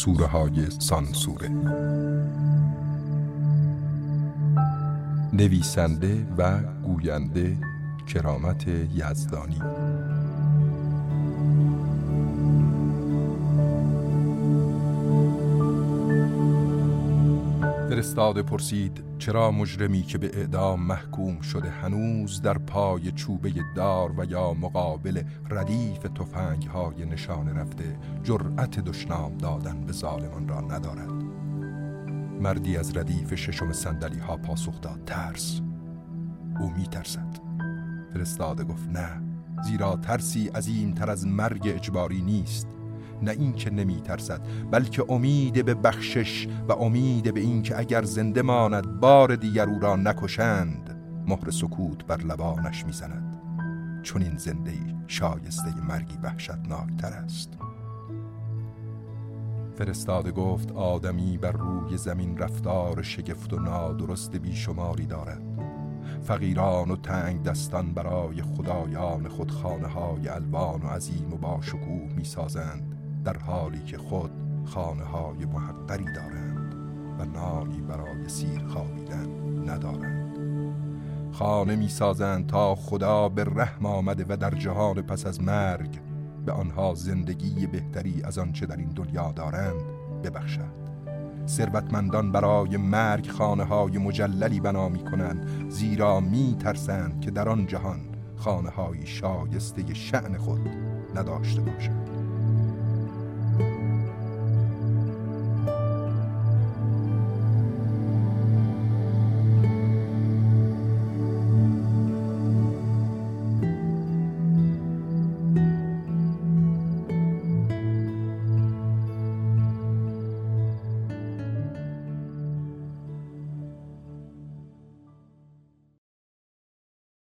سوره های سانسوره. نویسنده و گوینده کرامت یزدانی. فرستاده پرسید چرا مجرمی که به اعدام محکوم شده هنوز در پای چوبه دار و یا مقابل ردیف تفنگ های نشان رفته جرأت دشنام دادن به ظالمان را ندارد؟ مردی از ردیف ششم سندلی ها پاسخ داد ترس. او می ترسد فرستاده گفت نه زیرا ترسی عظیم تر از مرگ اجباری نیست. نه این که نمی ترسد بلکه امید به بخشش و امید به این که اگر زنده ماند بار دیگر او را نکشند. مهر سکوت بر لبانش می‌زند. چون این زنده شایسته مرگی وحشتناکتر است. فرستاده گفت آدمی بر روی زمین رفتار شگفت و نادرست بیشماری دارد. فقیران و تنگ دستان برای خدایان خود خانه های الوان و عظیم و با شکوه می سازند در حالی که خود خانه های محقری دارند و نانی برای سیر خوابیدن ندارند. خانه می سازند تا خدا به رحم آمده و در جهان پس از مرگ به آنها زندگی بهتری از آنچه در این دنیا دارند ببخشد ثروتمندان برای مرگ خانه های مجللی بنا می کنند زیرا می ترسند که در آن جهان خانه های شایسته شعن خود نداشته باشند.